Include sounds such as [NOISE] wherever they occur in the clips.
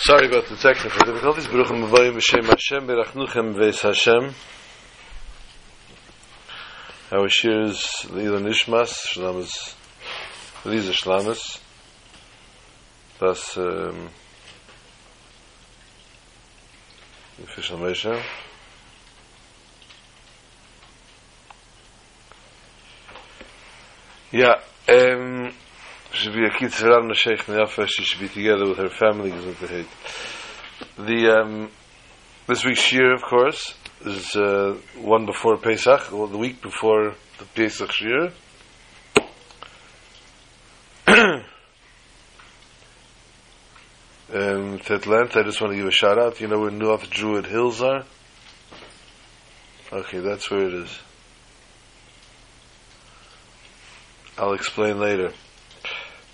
Sorry about the technical difficulties. Baruch Mavayim B'Shem Hashem Berachnuchem V'es Hashem. Our shir is Leila Nishmas, Shlamas, Liza Shlamas. Das, um, official Mesha. Yeah, um, should be a kitzur the Sheikh Nafa, she should be together with her family, the um, this week's shir, of course, is uh, one before Pesach, or the week before the Pesach shir. [COUGHS] um, to Atlanta, I just want to give a shout out. You know where North Druid Hills are? Okay, that's where it is. I'll explain later.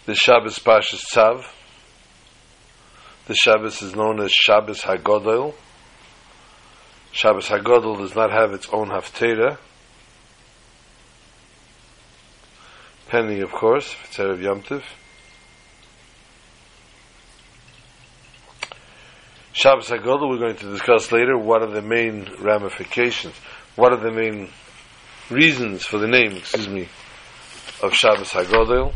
The Shabbos Pashas Tzav. The Shabbos is known as Shabbos Hagodol. Shabbos Hagodol does not have its own Haftarah. Pending, of course, if it's Yom Tov. Shabbos Hagodol, we're going to discuss later what are the main ramifications, what are the main reasons for the name, excuse me, of Shabbos Hagodol.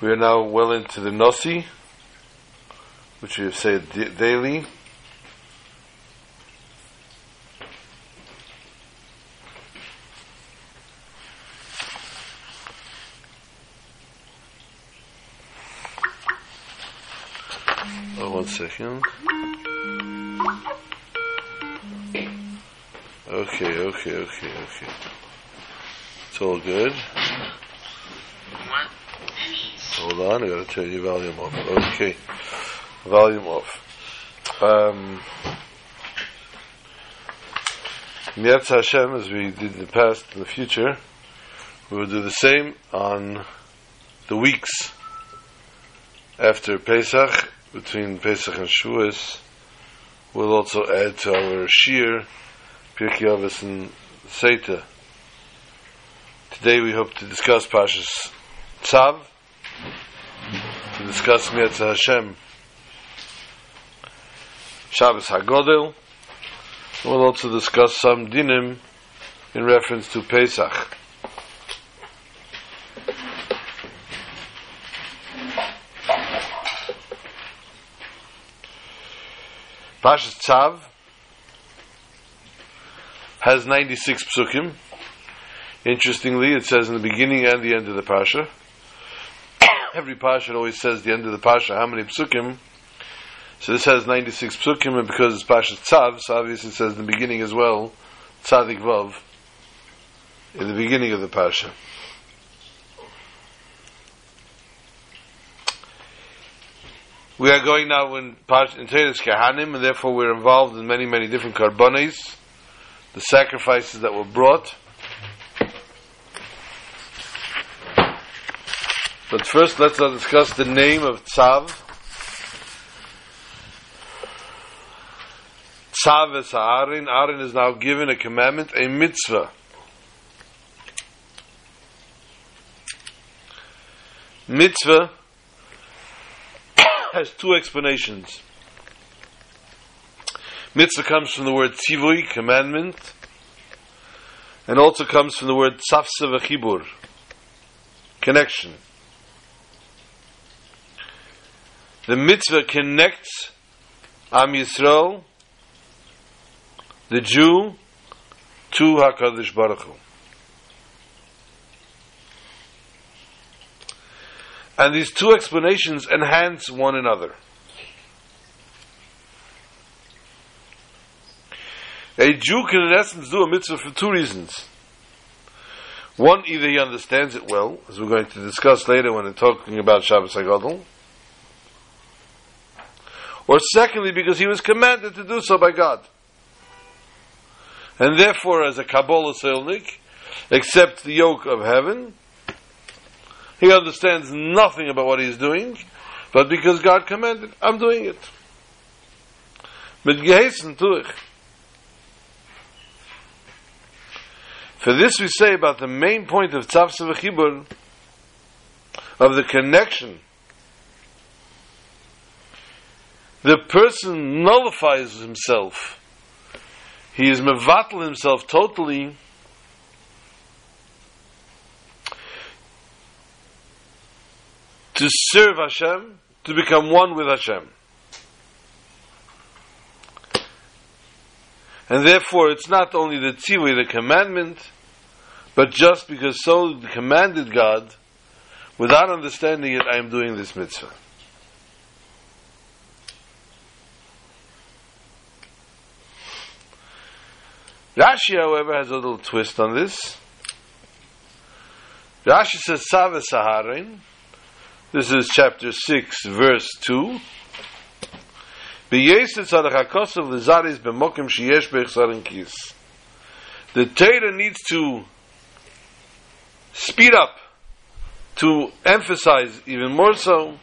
We are now well into the Nosi, which we have said daily. Oh, one second. Okay, okay, okay, okay. It's all good. Hold on, I gotta turn your volume off. Okay. Volume off. Um, Yetz Hashem, as we did in the past, in the future, we will do the same on the weeks after Pesach, between Pesach and Shavuos. We'll also add to our Shir, Pirkei Avos and Seita. Today we hope to discuss Pashas Tzav, discuss Mietz Hashem, Shabbos HaGodel. We'll also discuss some dinim in reference to Pesach. Pashas Tzav has 96 psukim. Interestingly, it says in the beginning and the end of the Pasha. Every Pasha always says the end of the Pasha, how many psukim. So this has 96 psukim, and because it's Pasha's Tzav, so obviously it says in the beginning as well, Tzadik Vav, in the beginning of the Pasha. We are going now in Pasha, in Teres Kahanim, and therefore we're involved in many, many different karbonis, the sacrifices that were brought. But first, let's uh, discuss the name of Tzav. Tzav is Aaron. Aaron is now given a commandment, a mitzvah. Mitzvah [COUGHS] has two explanations. Mitzvah comes from the word tzivui, commandment, and also comes from the word tzafsa v'chibur, connection. The mitzvah connects Am Yisrael, the Jew, to HaKadosh Baruch Hu. And these two explanations enhance one another. A Jew can, in essence, do a mitzvah for two reasons. One, either he understands it well, as we're going to discuss later when we're talking about Shabbos HaGadol, or secondly, because he was commanded to do so by God. And therefore, as a Kabbalah Selnik, accepts the yoke of heaven, he understands nothing about what he's doing, but because God commanded, I'm doing it. For this we say about the main point of Tzavsa V'chibur, of the connection. The person nullifies himself. He is mevatel himself totally to serve Hashem, to become one with Hashem. And therefore, it's not only the tzivui, the commandment, but just because so commanded God, without understanding it, I am doing this mitzvah. Rashi, however, has a little twist on this. Rashi says, Sava Saharin. This is chapter 6, verse 2. The Torah needs to speed up, to emphasize even more so,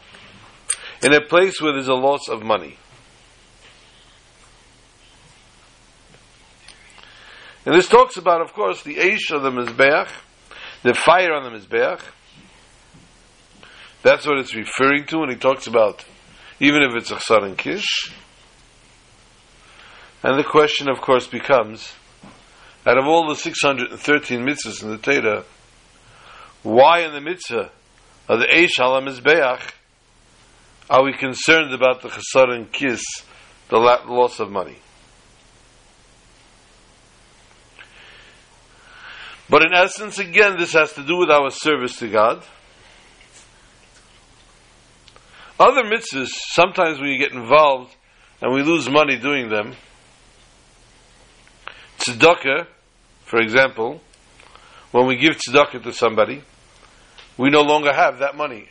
in a place where there's a loss of money. And this talks about, of course, the Aish of the Mizbeach, the fire on the Mizbeach. That's what it's referring to when he talks about even if it's a chsar and kish. And the question, of course, becomes, out of all the 613 mitzvahs in the Torah, why in the mitzvah of the Eish Halam Mizbeach are we concerned about the chasar and the loss of money? But in essence, again, this has to do with our service to God. Other mitzvahs, sometimes we get involved and we lose money doing them, tzedakah, for example, when we give tzedakah to somebody, we no longer have that money.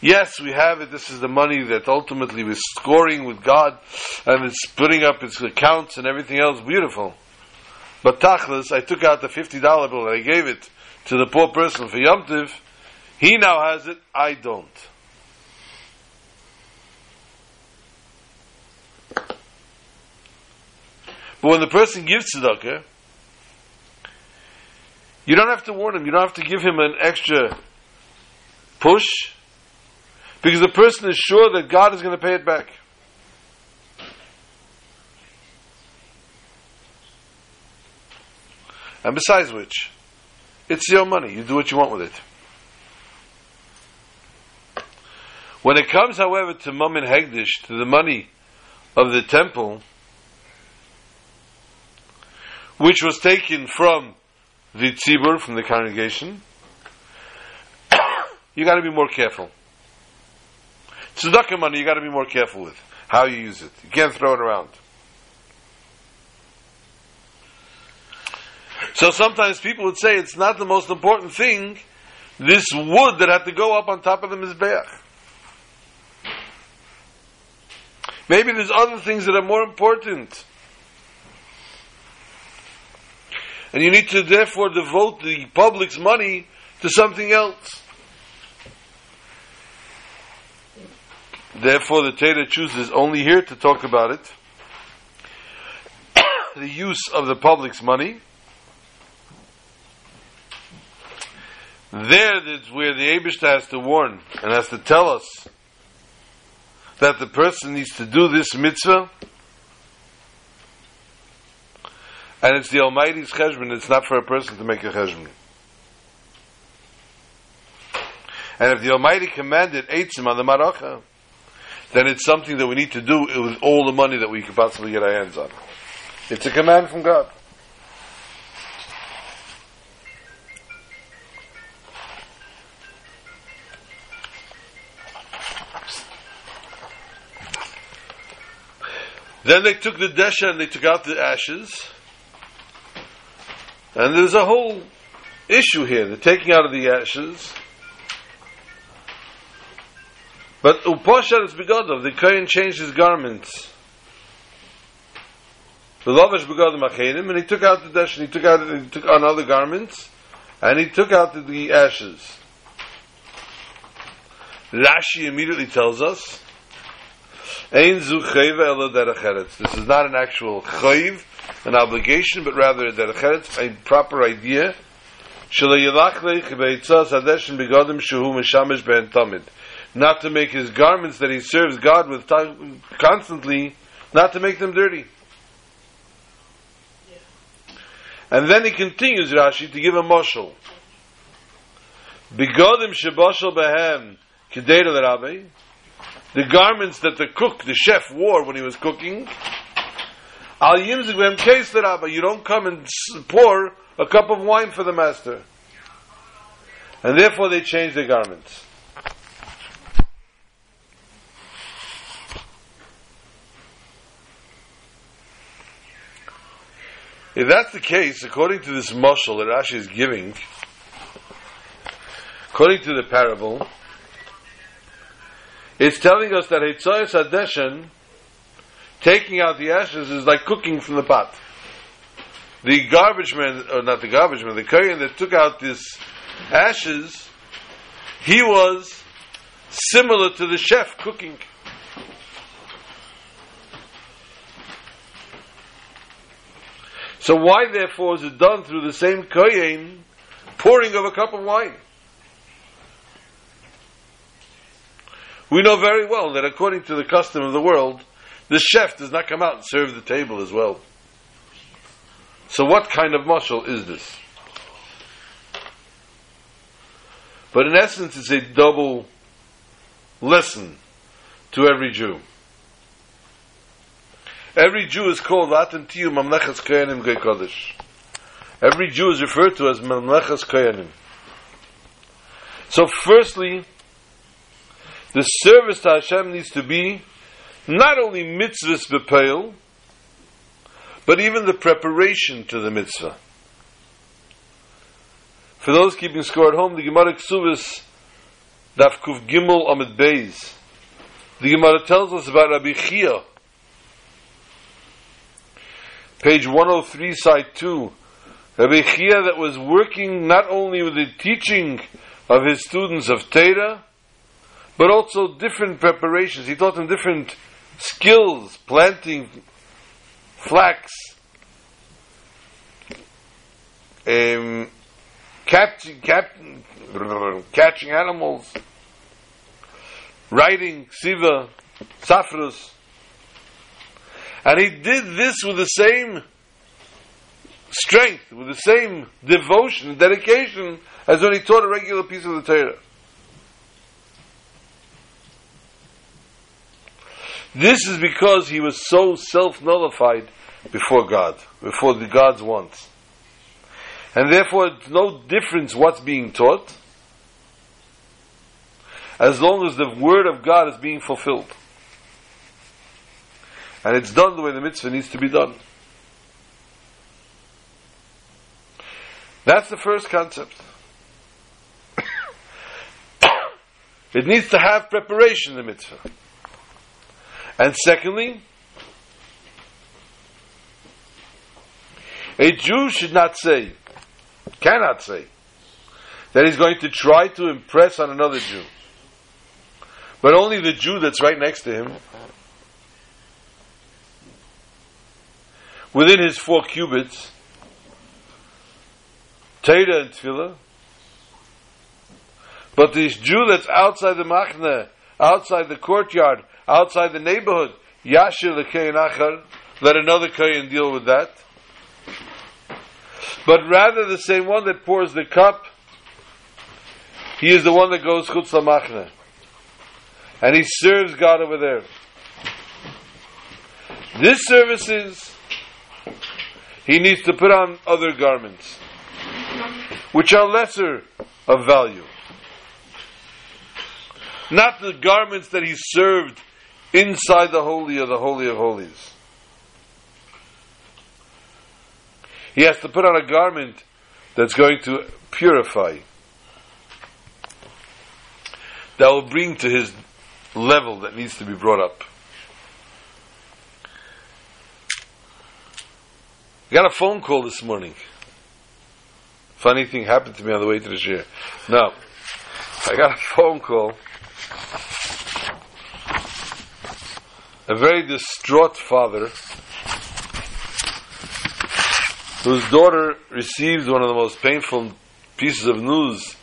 Yes, we have it. This is the money that ultimately we're scoring with God, and it's putting up its accounts and everything else. Beautiful. But tachlis, I took out the fifty dollar bill and I gave it to the poor person for Yom Tiv. He now has it. I don't. But when the person gives tzedakah, you don't have to warn him. You don't have to give him an extra push because the person is sure that God is going to pay it back. And besides which, it's your money. You do what you want with it. When it comes, however, to Mamin Hegdish, to the money of the temple, which was taken from the tzibur, from the congregation, [COUGHS] you got to be more careful. Tzedakah money, you got to be more careful with how you use it. You can't throw it around. So sometimes people would say it's not the most important thing, this wood that had to go up on top of the Mizbeach. Maybe there's other things that are more important. and you need to therefore devote the public's money to something else. Therefore, the Torah chooses only here to talk about it [COUGHS] the use of the public's money. There is where the Abishta has to warn and has to tell us that the person needs to do this mitzvah And it's the Almighty's cheshbon, it's not for a person to make a cheshbon. And if the Almighty commanded Eitzim on the Maracha, then it's something that we need to do with all the money that we could possibly get our hands on. It's a command from God. Then they took the desha and they took out the ashes. And there's a whole issue here, the taking out of the ashes. But Upashar is begodav, the Kohen changed his garments. The Lovish begodav machenim, and he took out the dash, and he took out, he took on other garments, and he took out the, the ashes. Rashi immediately tells us, Ein zu This is not an actual chayv, an obligation, but rather a proper idea. Not to make his garments that he serves God with constantly, not to make them dirty. And then he continues, Rashi, to give a moshel. Begodim sheboshel behem kedera the garments that the cook, the chef, wore when he was cooking. Al yimzik behem case You don't come and pour a cup of wine for the master. And therefore they change their garments. If that's the case, according to this mushal that Rashi is giving, according to the parable, it's telling us that Hitzayas Hadeshen, taking out the ashes, is like cooking from the pot. The garbage man, or not the garbage man, the Kohen that took out this ashes, he was similar to the chef cooking. So why, therefore, is it done through the same kohen pouring of a cup of wine? We know very well that according to the custom of the world, the chef does not come out and serve the table as well. So what kind of mushal is this? But in essence, it's a double lesson to every Jew. Every Jew is called Atem Tiyu Mamlechas Koyanim Kodesh. Every Jew is referred to as Mamlechas Koyanim. So firstly, the service to Hashem needs to be not only mitzvahs bepeil, but even the preparation to the mitzvah. For those keeping score at home, the Gemara Ksubis Daf Kuf Gimel Amid Beis. The Gemara tells us about Rabbi Chia, page 103, side 2. Rabbi Chia that was working not only with the teaching of his students of Torah, but also different preparations. He taught them different skills, planting flax, um, catching, catching animals, writing, siva, safrus. And he did this with the same strength, with the same devotion, dedication, as when he taught a regular piece of the Torah. This is because he was so self nullified before God, before the God's wants. And therefore, it's no difference what's being taught, as long as the word of God is being fulfilled. And it's done the way the mitzvah needs to be done. That's the first concept. [COUGHS] it needs to have preparation, the mitzvah. And secondly, a Jew should not say, cannot say, that he's going to try to impress on another Jew. But only the Jew that's right next to him within his four cubits, Torah and Tefillah. But this Jew that's outside the Machne, outside the courtyard, outside the neighborhood, Yashir L'Kein Achar, let another Kayin deal with that. But rather the same one that pours the cup, he is the one that goes Chutz Machne. And he serves God over there. This service is he needs to put on other garments, which are lesser of value. Not the garments that he served inside the Holy of the Holy of Holies. He has to put on a garment that's going to purify, that will bring to his level that needs to be brought up. I got a phone call this morning. Funny thing happened to me on the way to the shir. No. I got a phone call. A very distraught father whose daughter received one of the most painful pieces of news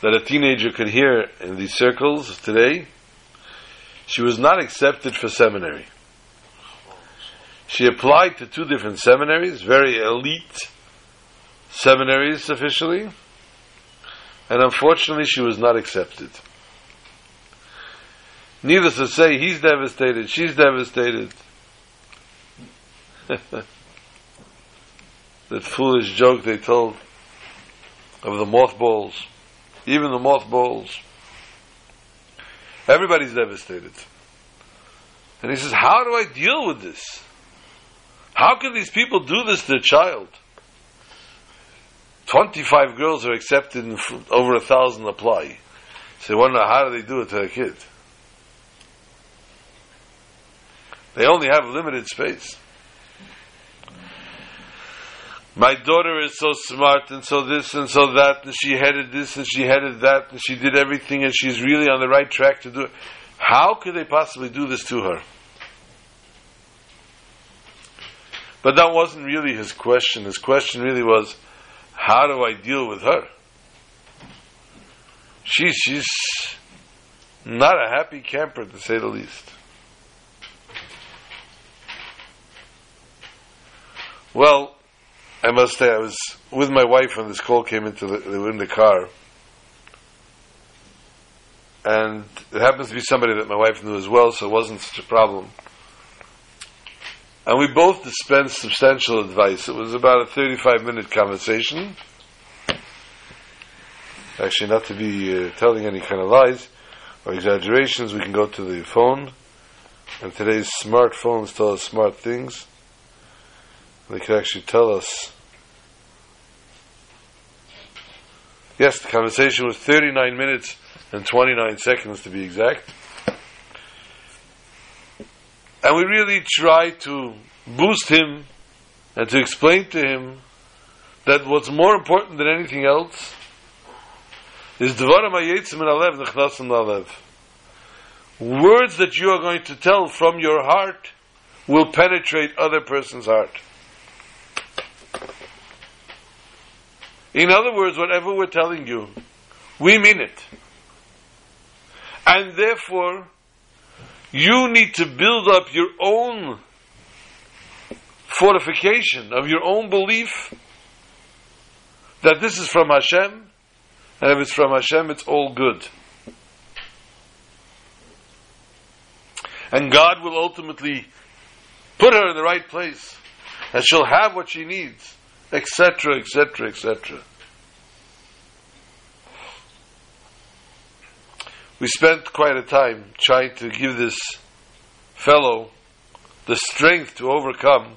that a teenager could hear in these circles today. She was not accepted for seminary. She applied to two different seminaries, very elite seminaries officially, and unfortunately she was not accepted. Needless to say, he's devastated, she's devastated. [LAUGHS] that foolish joke they told of the mothballs, even the mothballs. Everybody's devastated. And he says, How do I deal with this? How can these people do this to a child? 25 girls are accepted and over a thousand apply. So they wonder how do they do it to a kid? They only have limited space. My daughter is so smart and so this and so that and she headed this and she headed that and she did everything and she's really on the right track to do it. How could they possibly do this to her? But that wasn't really his question. His question really was, how do I deal with her? She, she's not a happy camper, to say the least. Well, I must say, I was with my wife when this call came into the, they were in the car. And it happens to be somebody that my wife knew as well, so it wasn't such a problem. And we both dispensed substantial advice. It was about a 35 minute conversation. Actually, not to be uh, telling any kind of lies or exaggerations, we can go to the phone. And today's smartphones tell us smart things. They could actually tell us. Yes, the conversation was 39 minutes and 29 seconds to be exact. And we really try to boost him and to explain to him that what's more important than anything else is Alev. Words that you are going to tell from your heart will penetrate other person's heart. In other words, whatever we're telling you, we mean it. And therefore, you need to build up your own fortification of your own belief that this is from Hashem, and if it's from Hashem, it's all good. And God will ultimately put her in the right place, and she'll have what she needs, etc., etc., etc. we spent quite a time trying to give this fellow the strength to overcome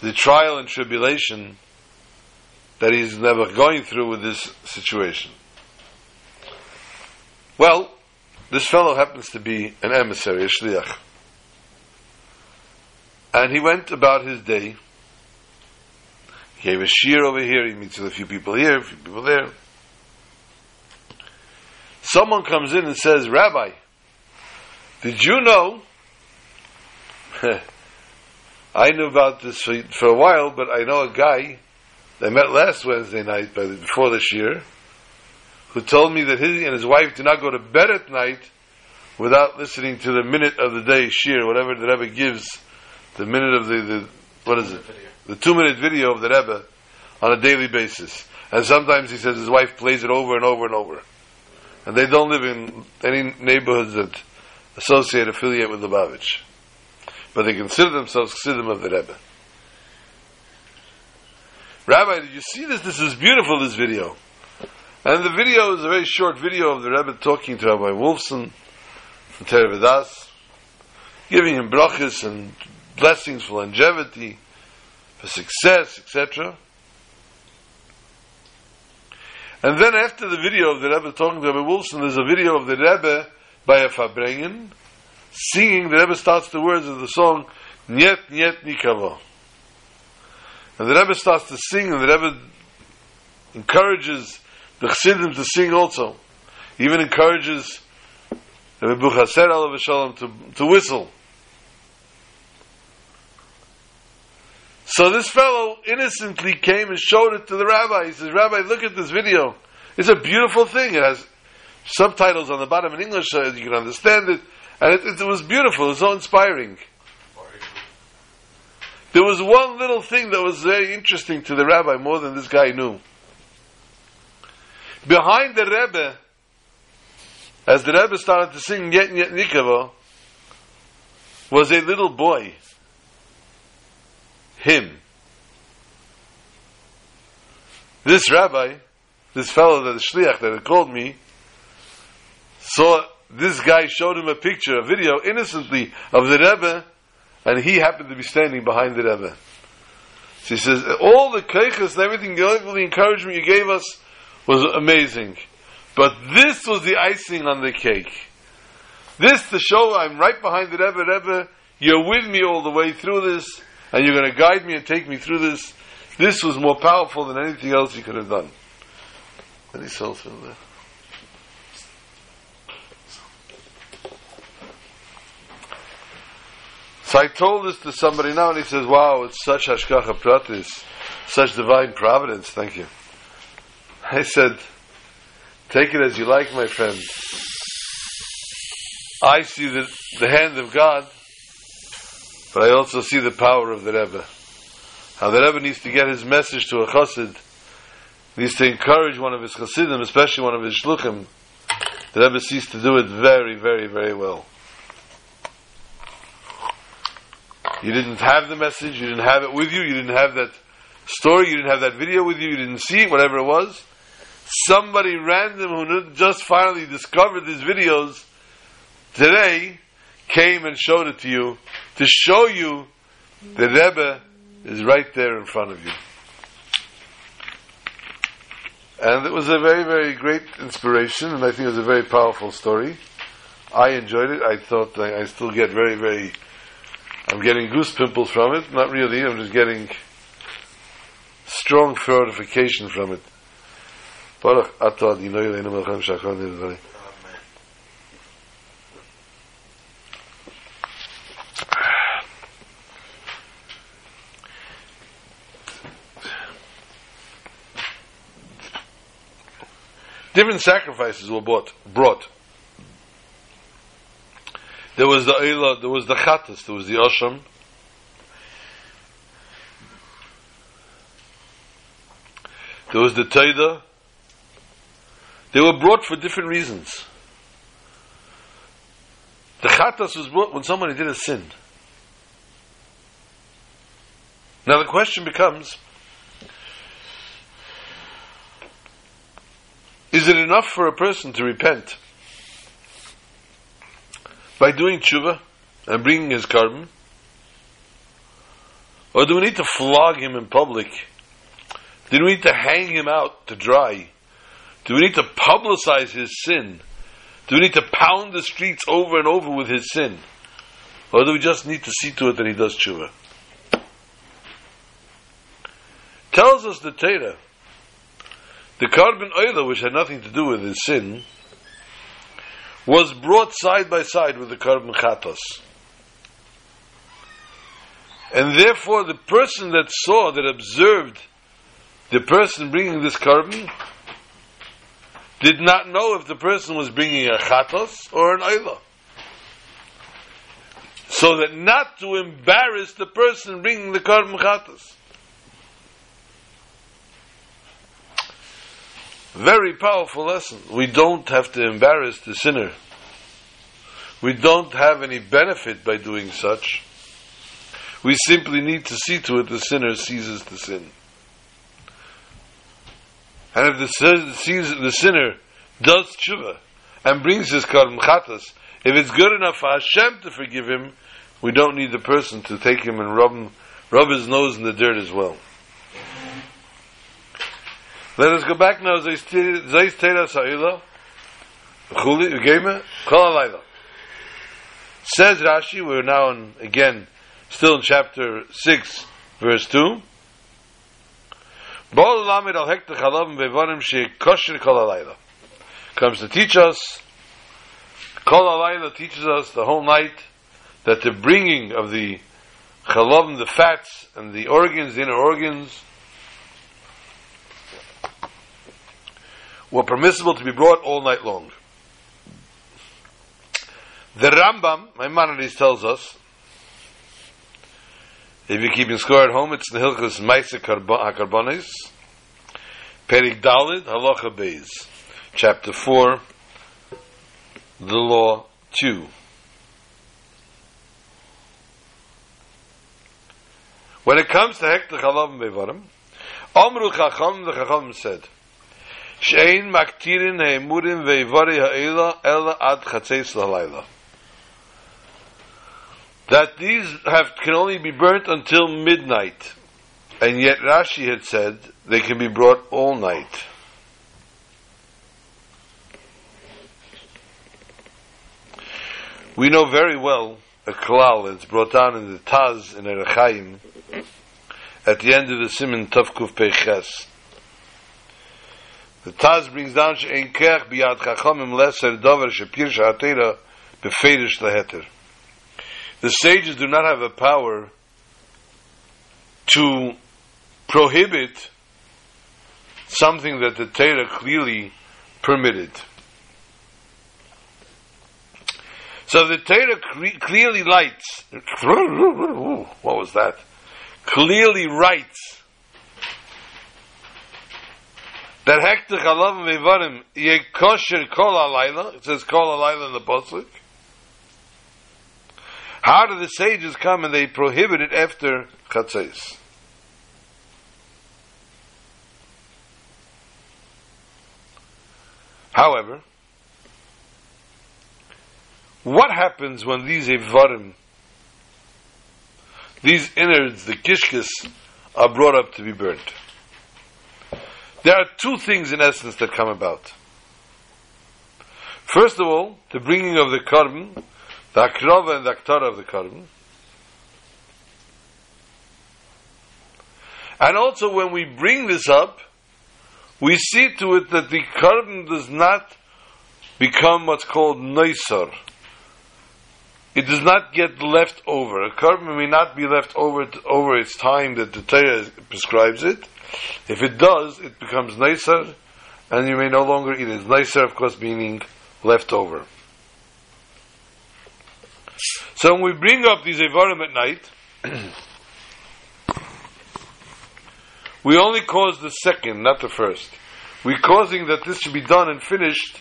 the trial and tribulation that he's never going through with this situation. Well, this fellow happens to be an emissary, a shliach. And he went about his day. He gave a shear over here, he meets with a few people here, a few people there. Someone comes in and says, Rabbi, did you know? [LAUGHS] I knew about this for, for, a while, but I know a guy that met last Wednesday night the, before this year who told me that he and his wife do not go to bed at night without listening to the minute of the day shir, whatever the Rebbe gives, the minute of the, the what is it? The two minute video of the Rebbe on a daily basis. And sometimes he says his wife plays it over and over and over and they don't live in any neighborhoods that associate, affiliate with Lubavitch. But they consider themselves Chassidim of the Rebbe. Rabbi, did you see this? This is beautiful, this video. And the video is a very short video of the Rebbe talking to Rabbi Wolfson from Terevidas, giving him brachas and blessings for longevity, for success, etc. And then after the video of the Rebbe talking to Rebbe Wolfson, there's a video of the Rebbe by a Farbrengen singing. The Rebbe starts the words of the song Niet Niet Nikavo. And the Rebbe starts to sing, and the Rebbe encourages the Chassidim to sing also. He even encourages Rebbe Buchaser Alav to, to whistle. So this fellow innocently came and showed it to the rabbi. He says, Rabbi, look at this video. It's a beautiful thing. It has subtitles on the bottom in English so you can understand it. And it, it was beautiful. It was so inspiring. There was one little thing that was very interesting to the rabbi, more than this guy knew. Behind the Rebbe, as the Rebbe started to sing Yet Yet Nikava, was a little boy. Him. This rabbi, this fellow that the shliach that had called me, saw this guy showed him a picture, a video, innocently of the Rebbe, and he happened to be standing behind the Rebbe. So he says, all the keiches and everything, all the encouragement you gave us was amazing. But this was the icing on the cake. This to show I'm right behind the Rebbe, Rebbe, you're with me all the way through this, and you're going to guide me and take me through this. This was more powerful than anything else you could have done. Any souls in there? So I told this to somebody now, and he says, "Wow, it's such hashgacha pratis, such divine providence." Thank you. I said, "Take it as you like, my friend. I see the, the hand of God, but I also see the power of the Rebbe. How the Rebbe needs to get his message to a chassid, needs to encourage one of his chassidim, especially one of his shluchim. The Rebbe sees to do it very, very, very well." You didn't have the message, you didn't have it with you, you didn't have that story, you didn't have that video with you, you didn't see it, whatever it was. Somebody random who just finally discovered these videos today came and showed it to you to show you the Rebbe is right there in front of you. And it was a very, very great inspiration, and I think it was a very powerful story. I enjoyed it. I thought I, I still get very, very I'm getting goose pimples from it. Not really. I'm just getting strong fortification from it. Different sacrifices were bought, brought. There was the Eila, there was the Chattas, there was the Osham. There was the Taida. They were brought for different reasons. The Chattas was brought when somebody did a sin. Now the question becomes, is it enough for a person to repent? by doing tshuva and bringing his korban? Or do we need to flog him in public? Do we need to hang him out to dry? Do we need to publicize his sin? Do we need to pound the streets over and over with his sin? Or do we just need to see to it that he does tshuva? Tells us the Torah, the korban oil, which had nothing to do with his sin, was brought side by side with the korban chatos. And therefore, the person that saw, that observed the person bringing this korban, did not know if the person was bringing a chatos or an oila. So that not to embarrass the person bringing the korban chatos. Very powerful lesson. We don't have to embarrass the sinner. We don't have any benefit by doing such. We simply need to see to it the sinner ceases the sin. And if the, the sinner does tshuva and brings his karm chatas, if it's good enough for Hashem to forgive him, we don't need the person to take him and rub him, rub his nose in the dirt as well. Let us go back now. Teira Sa'ila. Chuli, Kol Alayla. Says Rashi, we're now in, again, still in chapter 6, verse 2. Comes to teach us, Kol Alayla teaches us the whole night that the bringing of the chalavim, the fats and the organs, the inner organs, were permissible to be brought all night long. The Rambam, Maimonides tells us, if you're keeping score at home, it's the Hilchus Maisa HaKarbonis, Perik Dalid, Halacha Beis, chapter 4, the law 2. When it comes to Hekta Chalav Bevarim, Amru Chacham, the Chacham said, Ve'ivori ha'ela ela ad chatzeis lahalayla. That these have, can only be burnt until midnight. And yet Rashi had said they can be brought all night. We know very well a klal that's brought down in the Taz in Erechaim at the end of the Simon Tavkuf Peches. The Taz brings down she'en kech biyad chachamim leser dover shepir sha'atera beferish leheter. The sages do not have a power to prohibit something that the Torah clearly permitted. So the Torah cre- clearly lights. [LAUGHS] What was that? Clearly writes that hekta chalav mevarim yekosher kol alayla. It says kol alayla in the pasuk. How do the sages come and they prohibit it after chatzais? However, what happens when these evarim, these innards, the kishkis, are brought up to be burnt? There are two things in essence that come about. First of all, the bringing of the korban, the akrova and the aktara of the korban. And also when we bring this up, we see to it that the korban does not become what's called neisar. It does not get left over. A korban may not be left over over its time that the Torah prescribes it. If it does, it becomes neisar, and you may no longer eat it. Neisar, of course, meaning left over. So when we bring up these Evarim at night, [CLEARS THROAT] we only cause the second, not the first. We're causing that this should be done and finished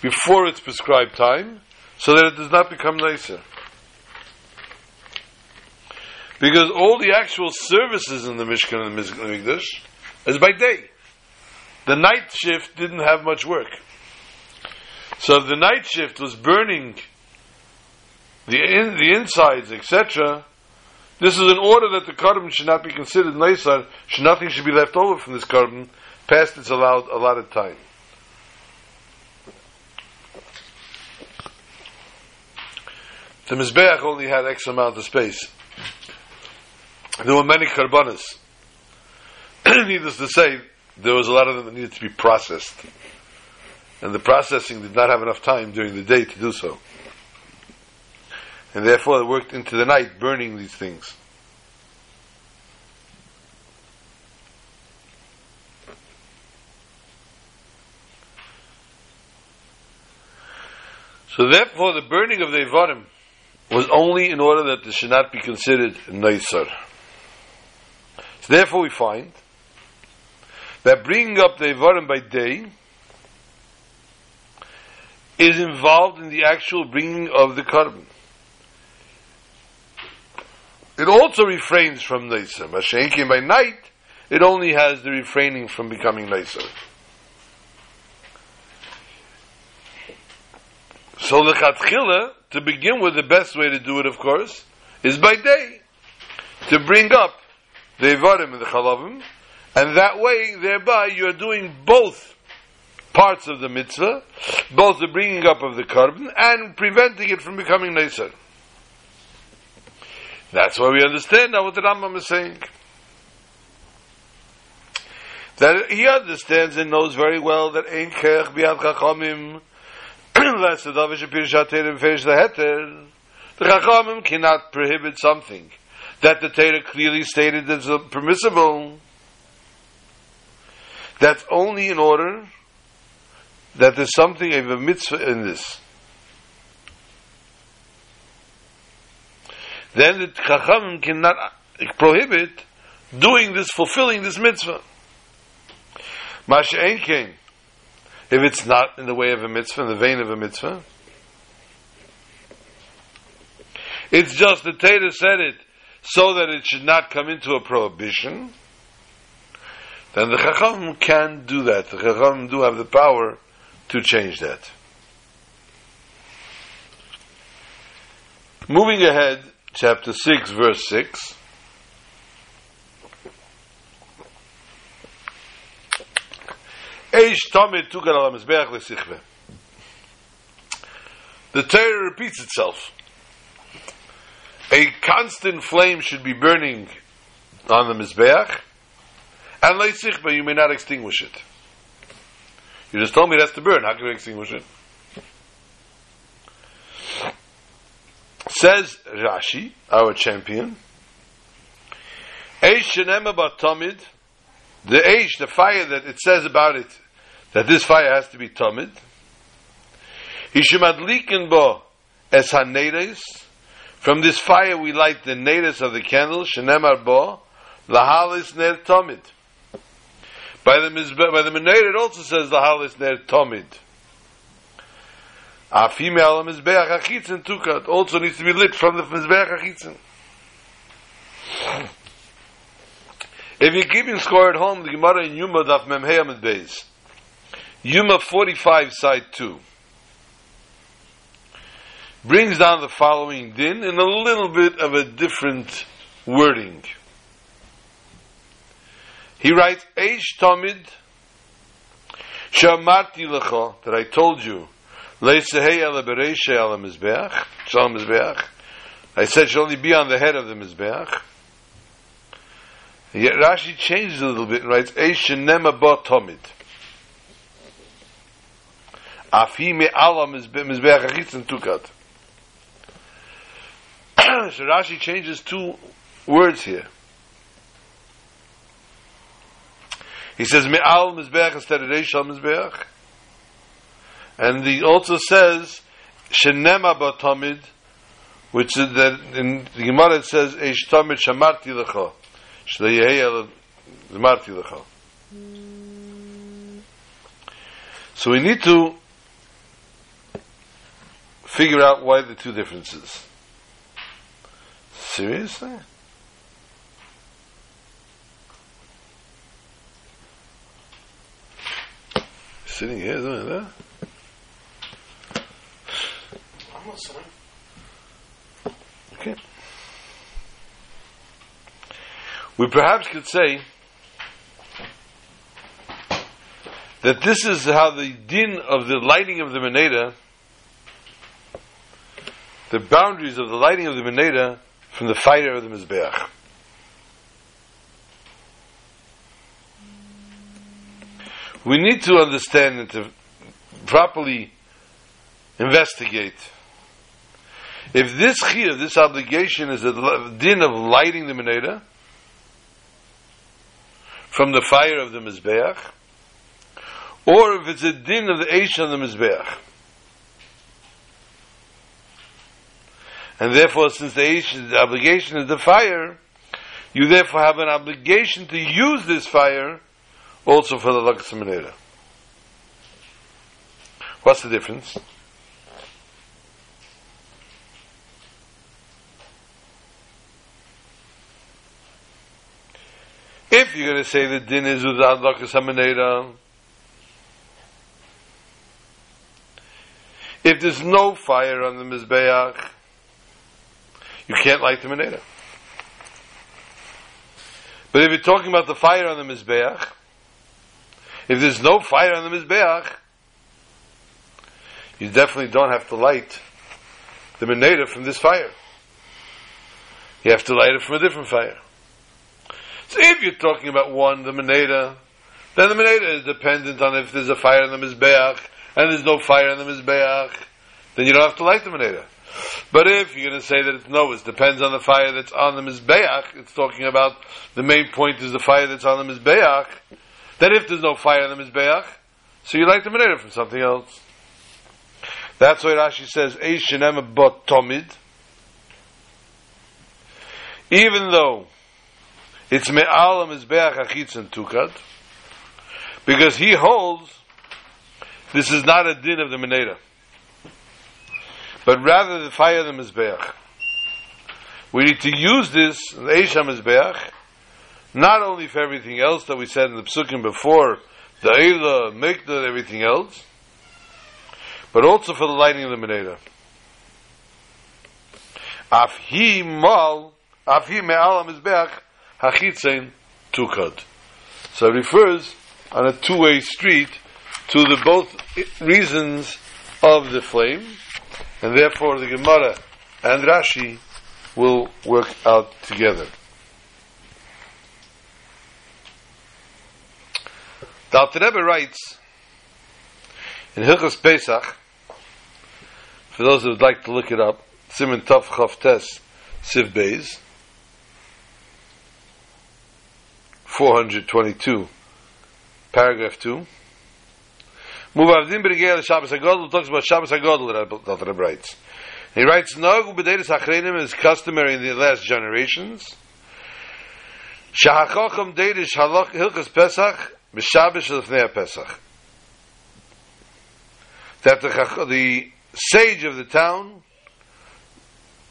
before its prescribed time, so that it does not become neisar. Because all the actual services in the Mishkan and the Mikdash is by day. The night shift didn't have much work. So the night shift was burning the in, the insides, etc., this is in order that the korban should not be considered neisar, should nothing should be left over from this korban past its allowed allotted time. The Mizbeach only had X amount of space. There were many karbanas. [CLEARS THROAT] Needless to say, there was a lot of them that needed to be processed. And the processing did not have enough time during the day to do so. And therefore they worked into the night burning these things. So therefore the burning of the Ivarim was only in order that this should not be considered Neisar. So therefore we find that bringing up the Ivarim by day is involved in the actual bringing of the korban. It also refrains from Neisar. Mashenkim by night, it only has the refraining from becoming Neisar. So the Chatchila, to begin with, the best way to do it, of course, is by day. To bring up the Ivarim and the Chalavim, and that way, thereby, you're doing both parts of the mitzvah, both the bringing up of the korban and preventing it from becoming Neisar. That's why we understand now what the Rambam is saying. That he understands and knows very well that Ein Kech Biad Chachamim [CLEARS THROAT] unless the Davish Shatir and finish the Heter, the Chachamim cannot prohibit something that the Torah clearly stated that's permissible. That's only in order that there's something of a mitzvah in this. Then the Chacham cannot prohibit doing this, fulfilling this mitzvah. Masha Ein if it's not in the way of a mitzvah, in the vein of a mitzvah. It's just the Torah said it so that it should not come into a prohibition. Then the Chacham can do that. The Chacham do have the power to change that. Moving ahead, chapter 6, verse 6. Eish Tamid Tukar al Mizbeach Lesichve. The Torah repeats itself. A constant flame should be burning on the Mizbeach, and Lesichve, you may not extinguish it. You just told me it has to burn. How can we extinguish it? Says Rashi, our champion, Eish Shenema Tamid, the Eish, the fire that it says about it, that this fire has to be tamid. Hishemadlikin bo es. From this fire we light the nedes of the candle. Shenemar bo lahalis ner tamid. By the by the menorah it also says lahalis ner tamid. A female mizbeach achitzin tukat also needs to be lit from the mizbeach achitzin. If you're keeping score at home, the Gemara in Yuma daf memheyam beis. Yuma 45, side 2, brings down the following din in a little bit of a different wording. He writes, Eish Tamid, Shamarti Lecha, that I told you, Leisehei ala bereishe mizbeach, shalom mizbeach, I said should only be on the head of the mizbeach. Yet Rashi changes a little bit and writes, Eish Shenema Ba Tamid. Afi me mizbeach achitzin tukat. [CLEARS THROAT] So Rashi changes two words here. He says me'al mizbeach instead of reishal mizbeach. And he also says shenema batamid, which is that in the Gemara it says eish tamid shamarti lecha. Shleyehi marti lecha. So we need to figure out why the two differences. Seriously? Sitting here doing that? I'm listening. Okay. We perhaps could say that this is how the din of the lighting of the Meneda the boundaries of the lighting of the Meneda from the fire of the Mizbeach. We need to understand and to properly investigate. If this here, this obligation is a din of lighting the Meneda from the fire of the Mizbeach, or if it's a din of the Eish on the Mizbeach. And therefore, since the, the obligation is the fire, you therefore have an obligation to use this fire also for the Laksamanera. What's the difference? If you're going to say that din is without Laksamanera, if there's no fire on the Mizbeach, you can't light the menorah. But if you're talking about the fire on the Mizbeach, if there's no fire on the Mizbeach, you definitely don't have to light the menorah from this fire. You have to light it from a different fire. So if you're talking about one, the menorah, then the menorah is dependent on if there's a fire on the Mizbeach, and there's no fire on the Mizbeach, then you don't have to light the menorah. But if you're going to say that it's no, it depends on the fire that's on the Mizbeach, it's talking about the main point is the fire that's on the Mizbeach, then if there's no fire on the Mizbeach, so you like the Menorah from something else. That's why Rashi says, tomid. Even though it's me'al mizbeach and tukad, because he holds this is not a din of the Meneda, but rather the fire of the Mizbeach. We need to use this, the Eish Mizbeach, not only for everything else that we said in the Psukim before, the Eila, Mikda, everything else, but also for the lighting of the Meneda. Af hi mal, af hi me'al ha-mizbeach, tukad. So it refers on a two-way street to the both reasons of the flame, and therefore the Gemara and Rashi will work out together. The Rebbe writes in Hilchas Pesach, for those who would like to look it up, Simon Tov Chav Tes Siv Beis, 422, paragraph 2. Muvavdim b'regei Shabbos HaGodel talks about Shabbos HaGodel, that Rebbe writes. He writes, Nog b'deiris achreinim is customary in the last generations. Shahachocham deirish halach hilchas Pesach b'Shabbos l'fnei Pesach. That the, the sage of the town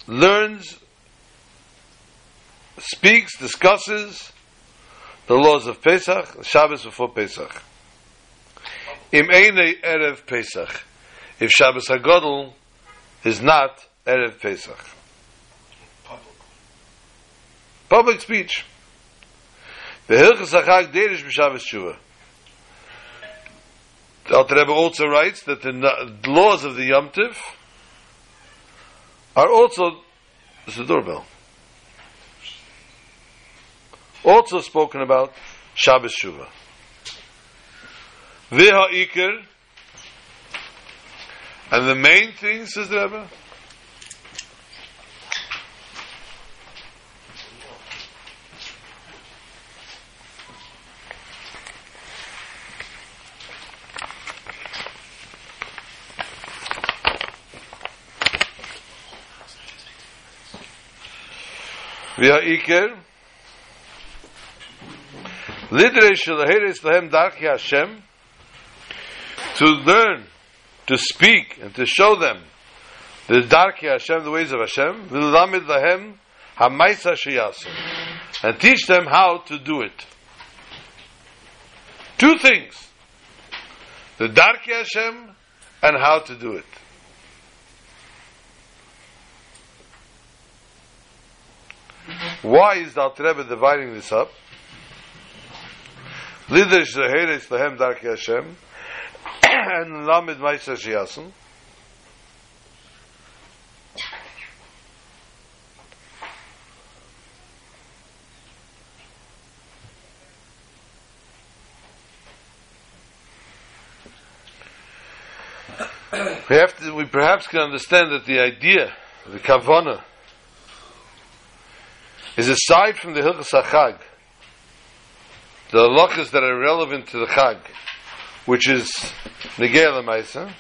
learns, speaks, discusses the laws of Pesach, Shabbos before Pesach. Im eine Erev Pesach. If Shabbos HaGodel is not Erev Pesach. Public, speech. The Hilchas HaChag Derish b'Shabbos Shuvah. The Alter Rebbe also writes that the laws of the Yom Tiv are also the doorbell. Also spoken about Shabbos Shuvah. Viha Iker, and the main thing, says the Rebbe, Iker, Lidre Shalahiris Lahem Darki Hashem, to learn, to speak, and to show them the Darki Hashem, the ways of Hashem, V'lamid Lahem Hamaisa Shiyasim, and teach them how to do it. Two things. The Darki Hashem and how to do it. Why is the Alter dividing this up? Lidish Zahiris Lahem Darki Hashem and Lamed Maisa Shiasim. We have to, we perhaps can understand that the idea, the kavana, is aside from the Hilchas HaChag, the halachas that are relevant to the Chag, which is Negei Maisa,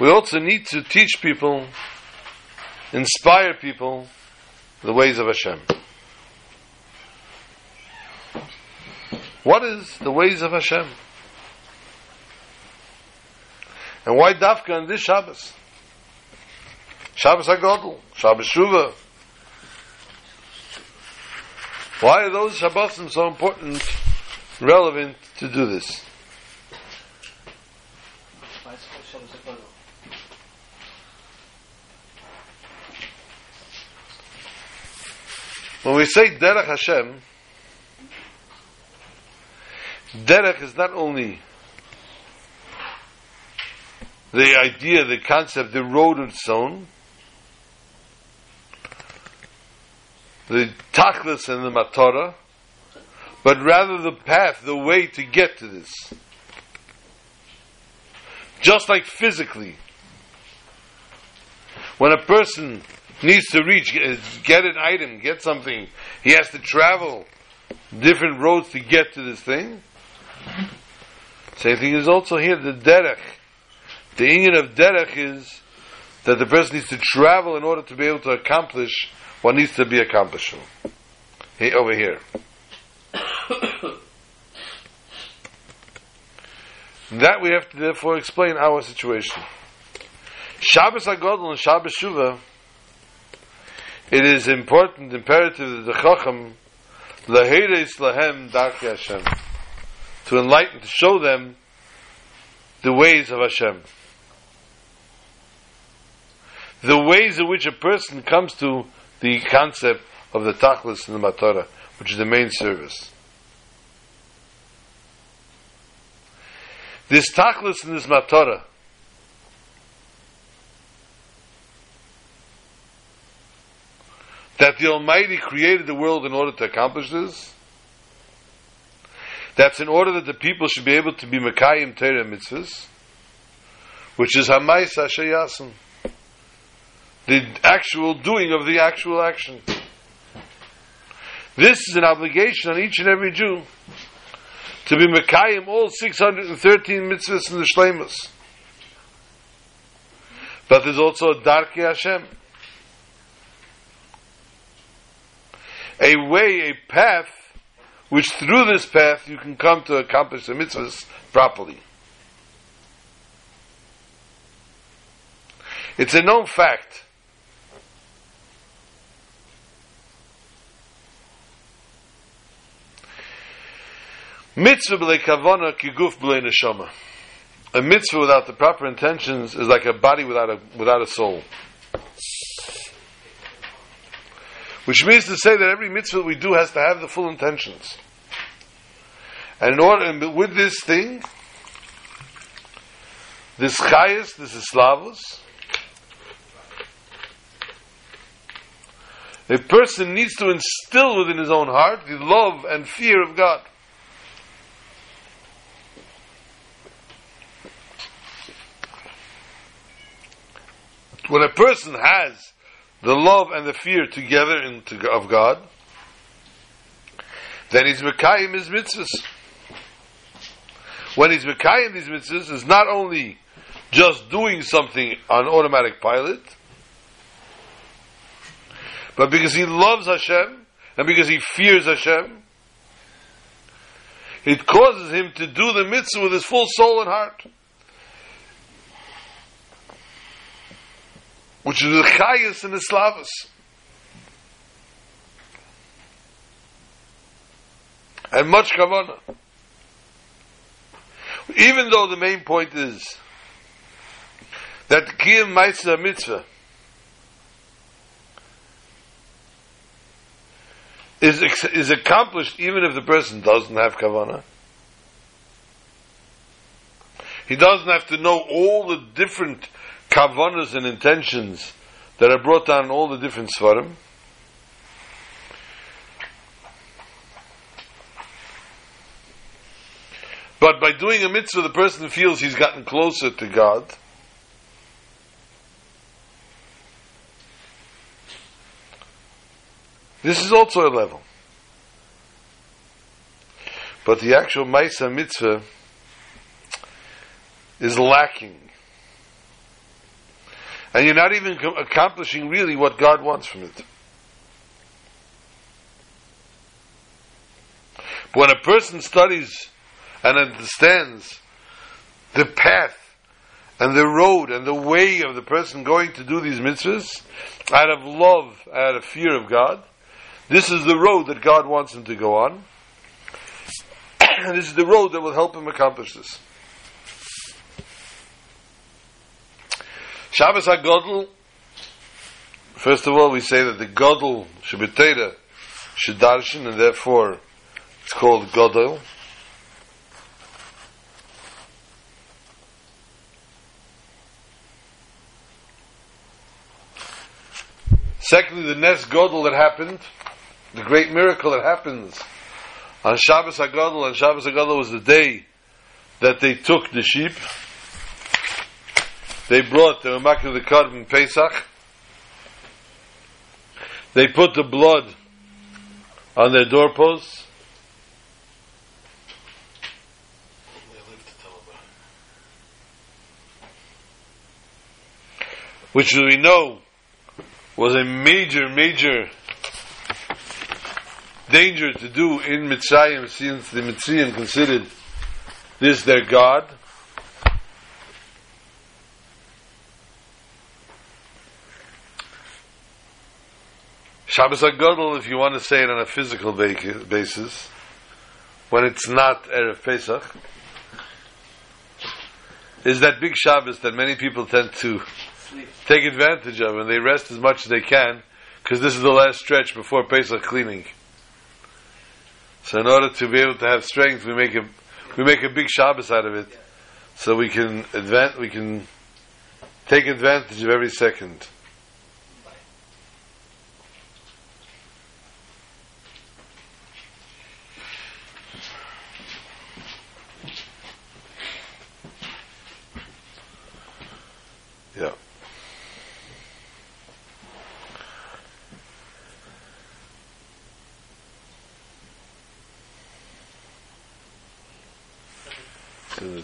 we also need to teach people, inspire people, the ways of Hashem. What is the ways of Hashem? And why Dafka on this Shabbos? Shabbos HaGodl, Shabbos Shuvah, why are those Shabbosim so important, relevant to do this? When we say Derech Hashem, Derech is not only the idea, the concept, the road its own, the tachlis and the matara, but rather the path, the way to get to this. Just like physically, When a person needs to reach, uh, get an item, get something, he has to travel different roads to get to this thing. Same thing is also here, the derech. The union of derech is that the person needs to travel in order to be able to accomplish what needs to be accomplished. Hey, over here. [COUGHS] that we have to therefore explain our situation. Shabbos Agodol and Shabbos Shuva, it is important, imperative that the Chacham laheres lahem darkei Hashem to enlighten, to show them the ways of Hashem. The ways in which a person comes to the concept of the Tachlis and the Matorah, which is the main service. This Tachlis and this Matorah the Almighty created the world in order to accomplish this. That's in order that the people should be able to be Mekayim Torah mitzvahs, which is Hamais Hashayasim, the actual doing of the actual action. This is an obligation on each and every Jew to be Mekayim all 613 mitzvahs in the Shlemus. But there's also a Darkei Hashem. A way, a path, which through this path you can come to accomplish the mitzvahs properly. It's a known fact. Mitzvah kavana kiguf neshama. A mitzvah without the proper intentions is like a body without a, without a soul. Which means to say that every mitzvah we do has to have the full intentions. And in order, with this thing, this chayas, this is slavos, a person needs to instill within his own heart the love and fear of God. When a person has the love and the fear together into, of God, then he's Mekayim his mitzvahs. When he's Mekayim these mitzvahs, is not only just doing something on automatic pilot, but because he loves Hashem, and because he fears Hashem, it causes him to do the mitzvah with his full soul and heart. Which is the chayas and the slavas. And much kavana. Even though the main point is that kiyam ma'isa mitzvah is is accomplished even if the person doesn't have kavana. He doesn't have to know all the different kavanas and intentions that are brought down in all the different svarim. But by doing a mitzvah, the person feels he's gotten closer to God. This is also a level. But the actual Maisa mitzvah is lacking and you're not even accomplishing really what God wants from it. But when a person studies and understands the path and the road and the way of the person going to do these mitzvahs out of love, out of fear of God, this is the road that God wants him to go on. [CLEARS THROAT] and this is the road that will help him accomplish this. Shabbos HaGodl, first of all, we say that the Shabbatera should darshan, and therefore it's called Godel. Secondly, the Nes Godel that happened, the great miracle that happens on Shabbos HaGodel, and Shabbos HaGodel was the day that they took the sheep, they brought the Makkah the Korban Pesach, They put the blood on their doorposts. Which we know was a major, major danger to do in Mitzrayim since the Mitzrayim considered this their God. Shabbos HaGadol, if you want to say it on a physical basis, when it's not Erev Pesach, is that big Shabbos that many people tend to take advantage of and they rest as much as they can because this is the last stretch before Pesach cleaning. So in order to be able to have strength, we make a we make a big Shabbos out of it, so we can advance, we can take advantage of every second.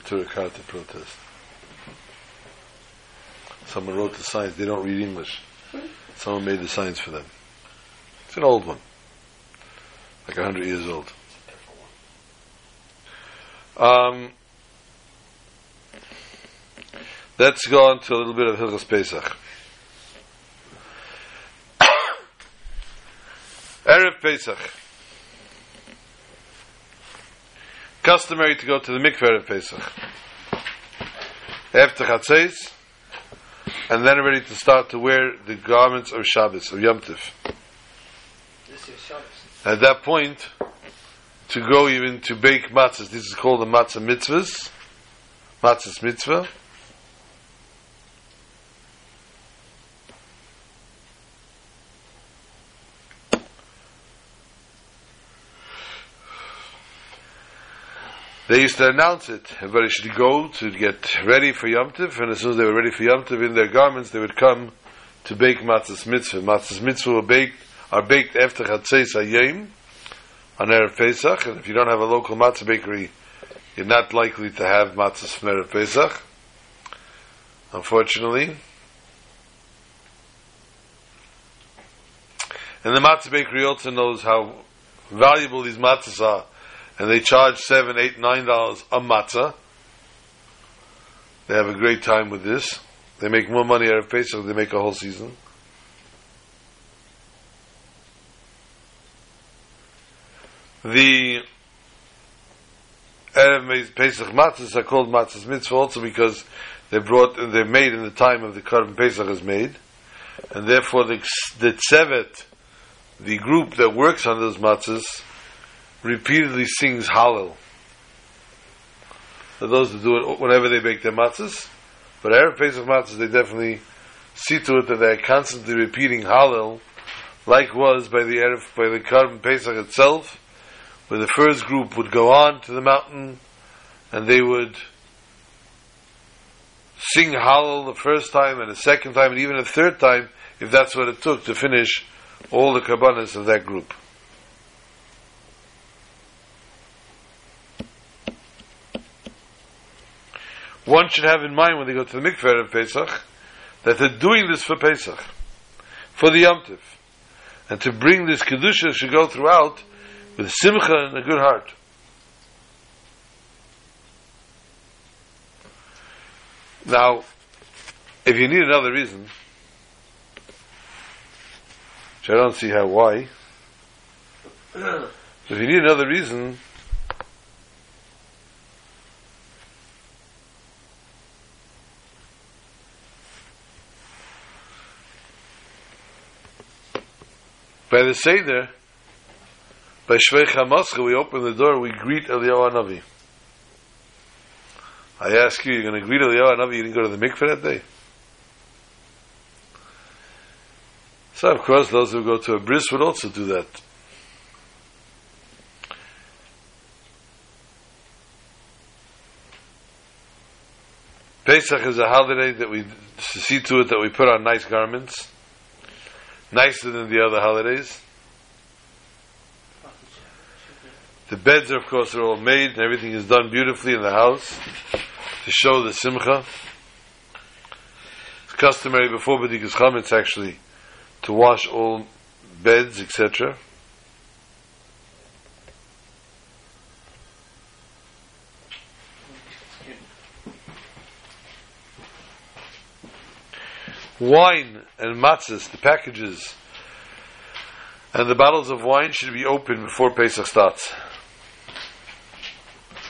Turk to protest. Someone wrote the signs. They don't read English. Someone made the signs for them. It's an old one, like a hundred years old. Um, let's go on to a little bit of Hilchas Pesach. [COUGHS] Erev Pesach. Customary to go to the mikveh of Pesach. After Chatzes, and then ready to start to wear the garments of Shabbos, of Yom Tif. At that point, to go even to bake matzahs, this is called the matzah mitzvahs, matzahs mitzvah, They used to announce it. Everybody should go to get ready for Yom Tiv, and as soon as they were ready for Yom Tiv in their garments, they would come to bake matzahs mitzvah. Matzahs mitzvah are baked, are baked after Chatzes Hayim on Erev Pesach, and if you don't have a local matzah bakery, you're not likely to have matzahs from Erev Pesach, unfortunately. And the matzah bakery also knows how valuable these matzahs are and they charge seven, eight, nine dollars a matzah. They have a great time with this. They make more money out of Pesach than they make a whole season. The Erev Pesach matzahs are called matzahs mitzvah also because they brought and they're made in the time of the Korban Pesach is made, and therefore the the tzevet, the group that works on those matzahs, repeatedly sings Hallel. For those who do it whenever they bake their matzahs, but Erev Pesach matzahs, they definitely see to it that they're constantly repeating Hallel, like was by the Erev, by the Korban Pesach itself, where the first group would go on to the mountain, and they would sing Hallel the first time, and the second time, and even a third time, if that's what it took to finish all the Kabbanas of that group. One should have in mind when they go to the mikveh of Pesach that they're doing this for Pesach, for the Yom Tiv. And to bring this Kedusha should go throughout with simcha and a good heart. Now, if you need another reason, which I don't see how why, if you need another reason, By the Seder, by Shvei Chamascha, we open the door, we greet Eliyahu Hanavi. I ask you, you're going to greet Eliyahu Hanavi, you didn't go to the mikveh that day? So, of course, those who go to a bris would also do that. Pesach is a holiday that we see to it that we put on nice garments. Nicer than the other holidays. The beds, of course, are all made and everything is done beautifully in the house to show the simcha. It's customary before B'dikas Chametz actually to wash all beds, etc. Wine and matzahs, the packages, and the bottles of wine should be opened before Pesach starts.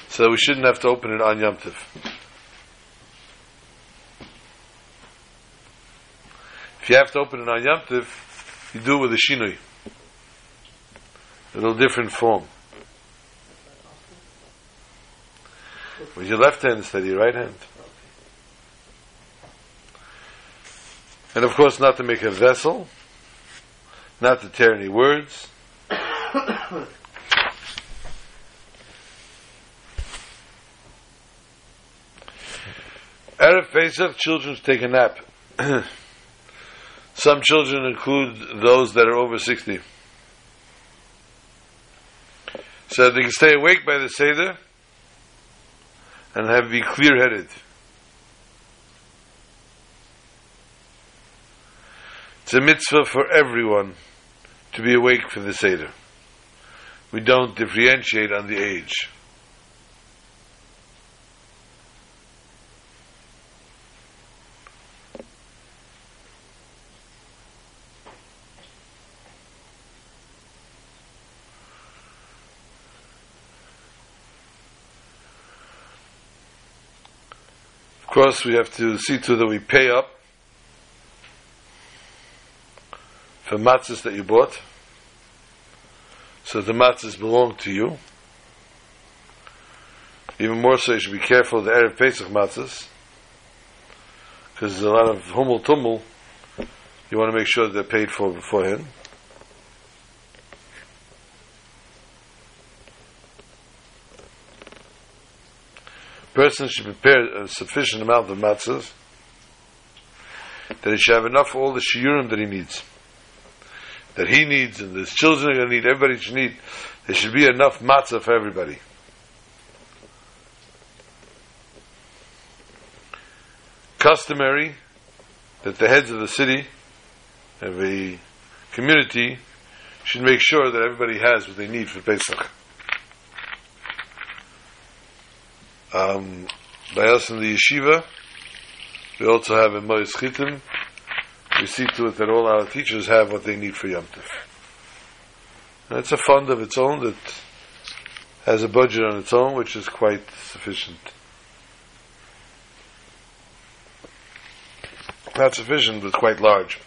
So we shouldn't have to open it on Yom Tiv. If you have to open it on Yom Tiv, you do it with a shinui. A little different form. With your left hand instead of your right hand. And of course, not to make a vessel, not to tear any words. [COUGHS] Erev Pesach, children take a nap. [COUGHS] Some children include those that are over 60. So they can stay awake by the Seder and have be clear headed. It's a mitzvah for everyone to be awake for the Seder. We don't differentiate on the age. Of course, we have to see to that we pay up for matzahs that you bought. So the matzahs belong to you. Even more so, you should be careful of the Erev Pesach matzahs. Because there's a lot of humul tumul. You want to make sure they're paid for beforehand. Person should prepare a sufficient amount of matzahs that he should have enough for all the shiurim that he needs that he needs and his children are going to need, everybody should need. There should be enough matzah for everybody. Customary that the heads of the city, of a community, should make sure that everybody has what they need for Pesach. Um, by us in the yeshiva, we also have a Mois Chitim, we see to it that all our teachers have what they need for Yom Tov. it's a fund of its own that has a budget on its own, which is quite sufficient. Not sufficient, but quite large.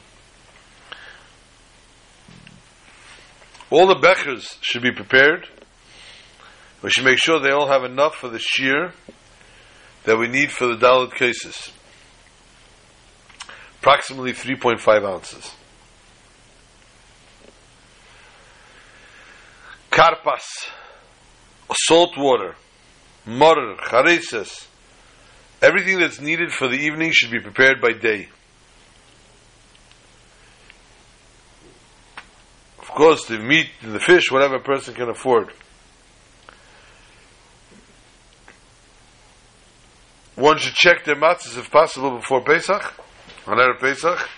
All the bechers should be prepared. We should make sure they all have enough for the shear that we need for the dalit cases approximately 3.5 ounces. Karpas, salt water, morer, chareses, everything that's needed for the evening should be prepared by day. Of course, the meat and the fish, whatever a person can afford. One should check their matzahs if possible before Pesach on Erev Pesach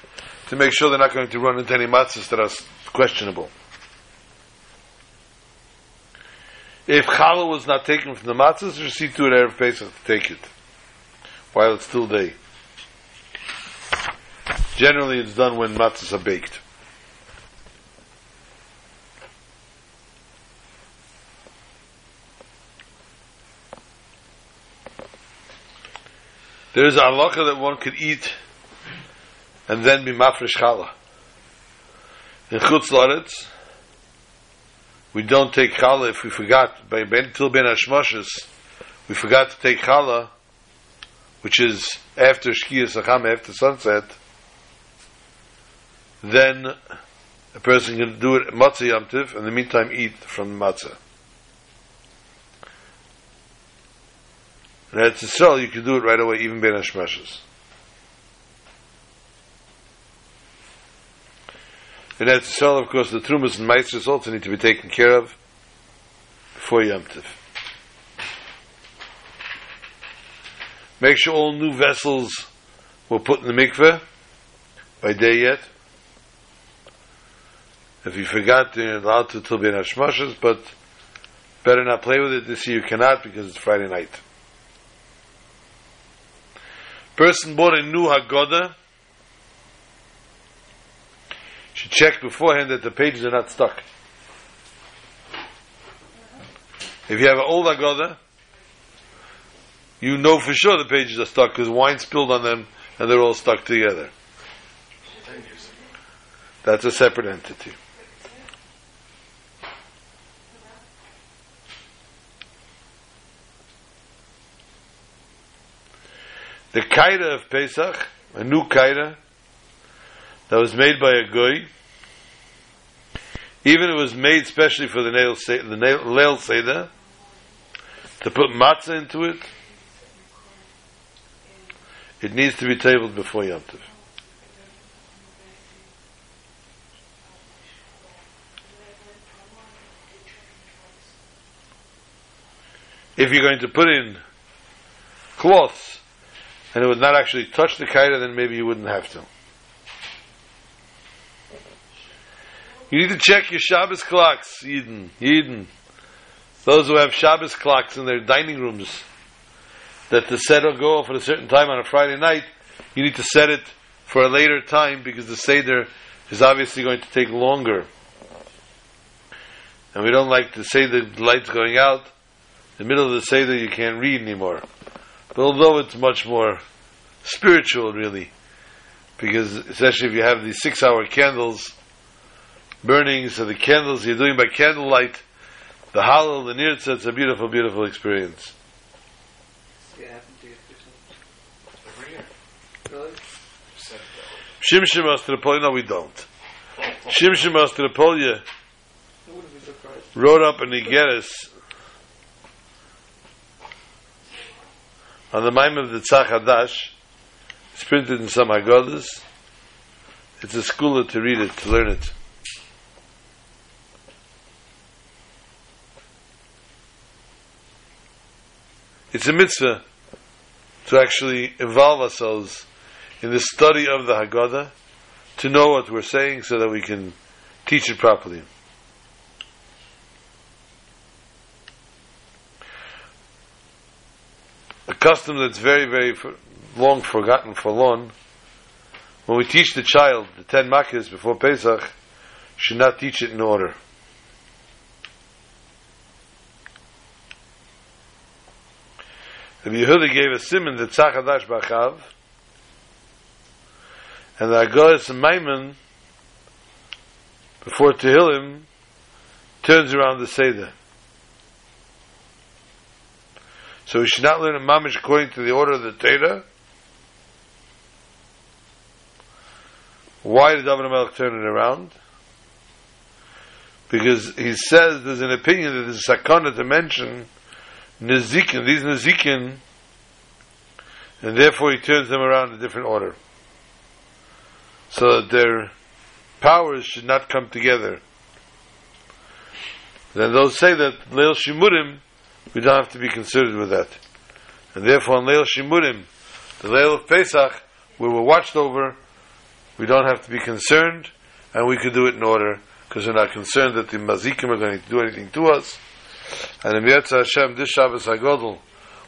to make sure they're not going to run into any matzahs that are questionable. If challah was not taken from the matzahs, you see to it Erev Pesach to take it while it's still day. Generally, it's done when matzahs are baked. There is a halacha that one could eat and then be mafresh challah. In Chutz Laretz, we don't take challah if we forgot, by ben, till ben Hashmoshes, we forgot to take challah, which is after Shkiyas Acham, after sunset, then a person can do it matzah Yom Tiv, in the meantime eat from matzah. And at Yisrael, you can do it right away, even ben Hashmoshes. In Eretz of course, the Trumas and Meisters also need to be taken care of before Yom Tiv. Make sure all new vessels were put in the mikveh by day yet. If you forgot, you're allowed to till be hashmashas, but better not play with it this year. You cannot because it's Friday night. Person bought a new Haggadah should check beforehand that the pages are not stuck. If you have an old Haggadah, you know for sure the pages are stuck because wine spilled on them and they're all stuck together. That's a separate entity. The kaida of Pesach, a new kaida that was made by a goy, even it was made specially for the nail the nail, seder, to put matzah into it, it needs to be tabled before Yom Tov. If you're going to put in cloths and it would not actually touch the kaida, then maybe you wouldn't have to. You need to check your Shabbos clocks, Eden, Eden. Those who have Shabbos clocks in their dining rooms, that the Seder go off at a certain time on a Friday night, you need to set it for a later time because the Seder is obviously going to take longer. And we don't like to say the lights going out. In the middle of the Seder you can't read anymore. But although it's much more spiritual really, because especially if you have these six hour candles burning, so the candles you're doing by candlelight, the Hallel, the Nirtza, it's a beautiful, beautiful experience. Shimshim Astrapolia, no we don't. Shimshim Astrapolia wrote up in Igeris on the Maim of the Tzach Hadash, it's printed in some Haggadahs. It's a school to read it, to learn it. It's a mitzvah to actually involve ourselves in the study of the Haggadah, to know what we're saying so that we can teach it properly. A custom that's very, very long forgotten, for long. When we teach the child the ten makkahs before Pesach, should not teach it in order. The Yehuda gave a simon the Tzachadash Bachav, and the Agoras Maimon, before Tehillim, turns around the Seder. So we should not learn a mamish according to the order of the Torah. Why did David Melech turn it around? Because he says there's an opinion that there's a sakana to mention Nezikin, these Nezikin, and therefore he turns them around in a different order. So that their powers should not come together. Then those say that Leil Shimurim, we don't have to be concerned with that. And therefore on Leil Shimurim, the Leil of Pesach, where we're watched over, we don't have to be concerned, and we could do it in order, because we're not concerned that the Mazikim are going to do anything to us. And in Yetz Hashem, this Shabbos HaGodel,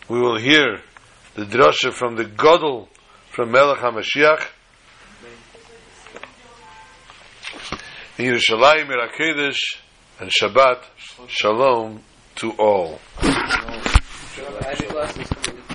we will hear the drasha from the Godel, from Melech HaMashiach, in Yerushalayim, Irakedesh, and Shabbat, Shalom to all.